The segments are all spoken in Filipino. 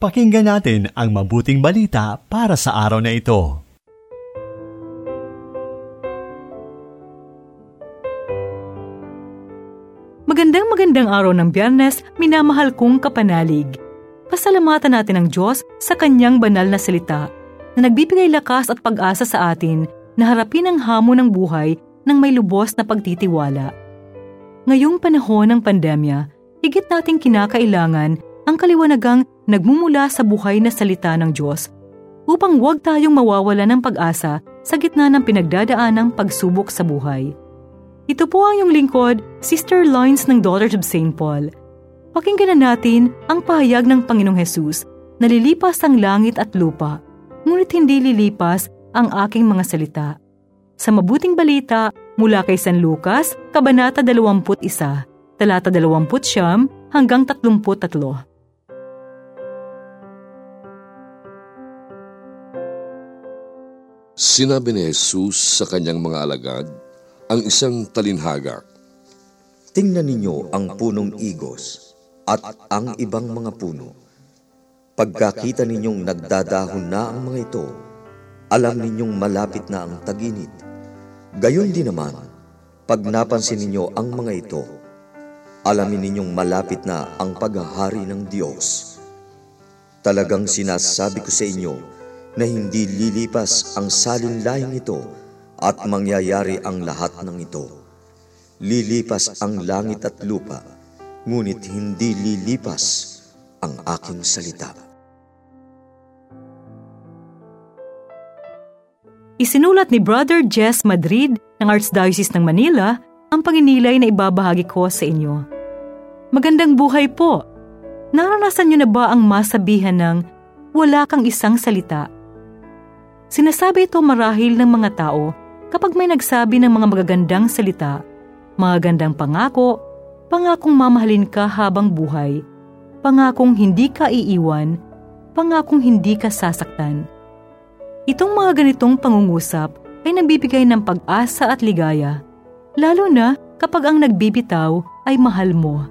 Pakinggan natin ang mabuting balita para sa araw na ito. Magandang magandang araw ng biyernes, minamahal kong kapanalig. Pasalamatan natin ang Diyos sa kanyang banal na salita na nagbibigay lakas at pag-asa sa atin na harapin ang hamon ng buhay ng may lubos na pagtitiwala. Ngayong panahon ng pandemya, higit nating kinakailangan ang kaliwanagang nagmumula sa buhay na salita ng Diyos upang huwag tayong mawawala ng pag-asa sa gitna ng pinagdadaanang pagsubok sa buhay. Ito po ang iyong lingkod, Sister Lines ng Daughters of St. Paul. Pakinggan na natin ang pahayag ng Panginoong Hesus na lilipas ang langit at lupa, ngunit hindi lilipas ang aking mga salita. Sa mabuting balita mula kay San Lucas, Kabanata 21, talata 20 hanggang 33. Sinabi ni Jesus sa kanyang mga alagad ang isang talinhaga. Tingnan ninyo ang punong igos at ang ibang mga puno. Pagkakita ninyong nagdadahon na ang mga ito, alam ninyong malapit na ang taginit. Gayon din naman, pag napansin ninyo ang mga ito, alamin ninyong malapit na ang paghahari ng Diyos. Talagang sinasabi ko sa inyo, na hindi lilipas ang salinlayang ito at mangyayari ang lahat ng ito. Lilipas ang langit at lupa, ngunit hindi lilipas ang aking salita. Isinulat ni Brother Jess Madrid ng Archdiocese ng Manila ang panginilay na ibabahagi ko sa inyo. Magandang buhay po! Naranasan niyo na ba ang masabihan ng wala kang isang salita Sinasabi ito marahil ng mga tao kapag may nagsabi ng mga magagandang salita, mga gandang pangako, pangakong mamahalin ka habang buhay, pangakong hindi ka iiwan, pangakong hindi ka sasaktan. Itong mga ganitong pangungusap ay nagbibigay ng pag-asa at ligaya, lalo na kapag ang nagbibitaw ay mahal mo.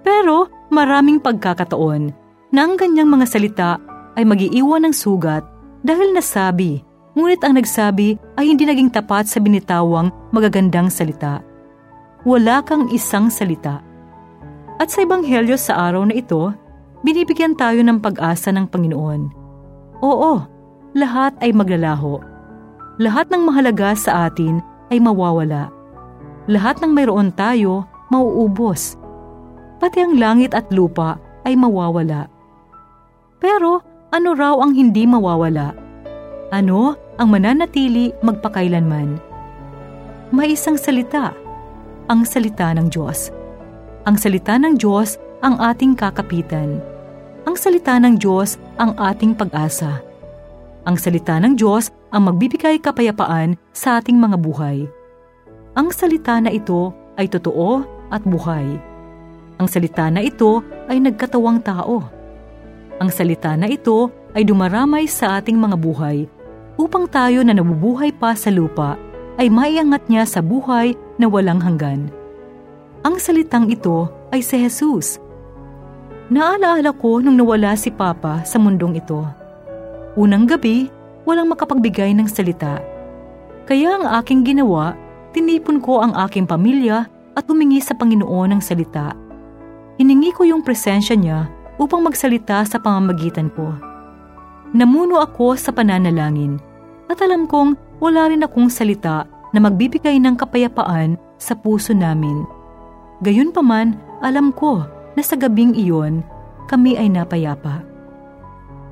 Pero maraming pagkakataon na ang ganyang mga salita ay magiiwan ng sugat dahil nasabi, ngunit ang nagsabi ay hindi naging tapat sa binitawang magagandang salita. Wala kang isang salita. At sa Ebanghelyo sa araw na ito, binibigyan tayo ng pag-asa ng Panginoon. Oo, lahat ay maglalaho. Lahat ng mahalaga sa atin ay mawawala. Lahat ng mayroon tayo, mauubos. Pati ang langit at lupa ay mawawala. Pero ano raw ang hindi mawawala? Ano ang mananatili magpakailanman? May isang salita, ang salita ng Diyos. Ang salita ng Diyos ang ating kakapitan. Ang salita ng Diyos ang ating pag-asa. Ang salita ng Diyos ang magbibigay kapayapaan sa ating mga buhay. Ang salita na ito ay totoo at buhay. Ang salita na ito ay nagkatawang tao ang salita na ito ay dumaramay sa ating mga buhay upang tayo na nabubuhay pa sa lupa ay maiangat niya sa buhay na walang hanggan. Ang salitang ito ay si Jesus. Naalaala ko nung nawala si Papa sa mundong ito. Unang gabi, walang makapagbigay ng salita. Kaya ang aking ginawa, tinipon ko ang aking pamilya at humingi sa Panginoon ng salita. Hiningi ko yung presensya niya upang magsalita sa pamamagitan ko. Namuno ako sa pananalangin at alam kong wala rin akong salita na magbibigay ng kapayapaan sa puso namin. Gayunpaman, alam ko na sa gabing iyon, kami ay napayapa.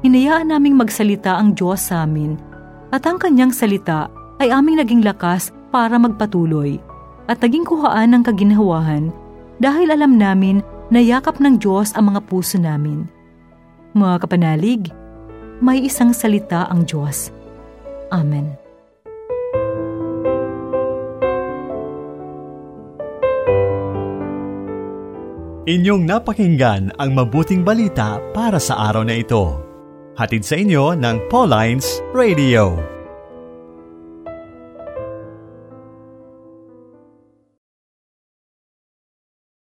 Hinayaan naming magsalita ang Diyos sa amin at ang kanyang salita ay aming naging lakas para magpatuloy at naging kuhaan ng kaginhawahan dahil alam namin Nayakap ng Diyos ang mga puso namin. Mga kapanalig, may isang salita ang Diyos. Amen. Inyong napakinggan ang mabuting balita para sa araw na ito. Hatid sa inyo ng Pauline's Radio.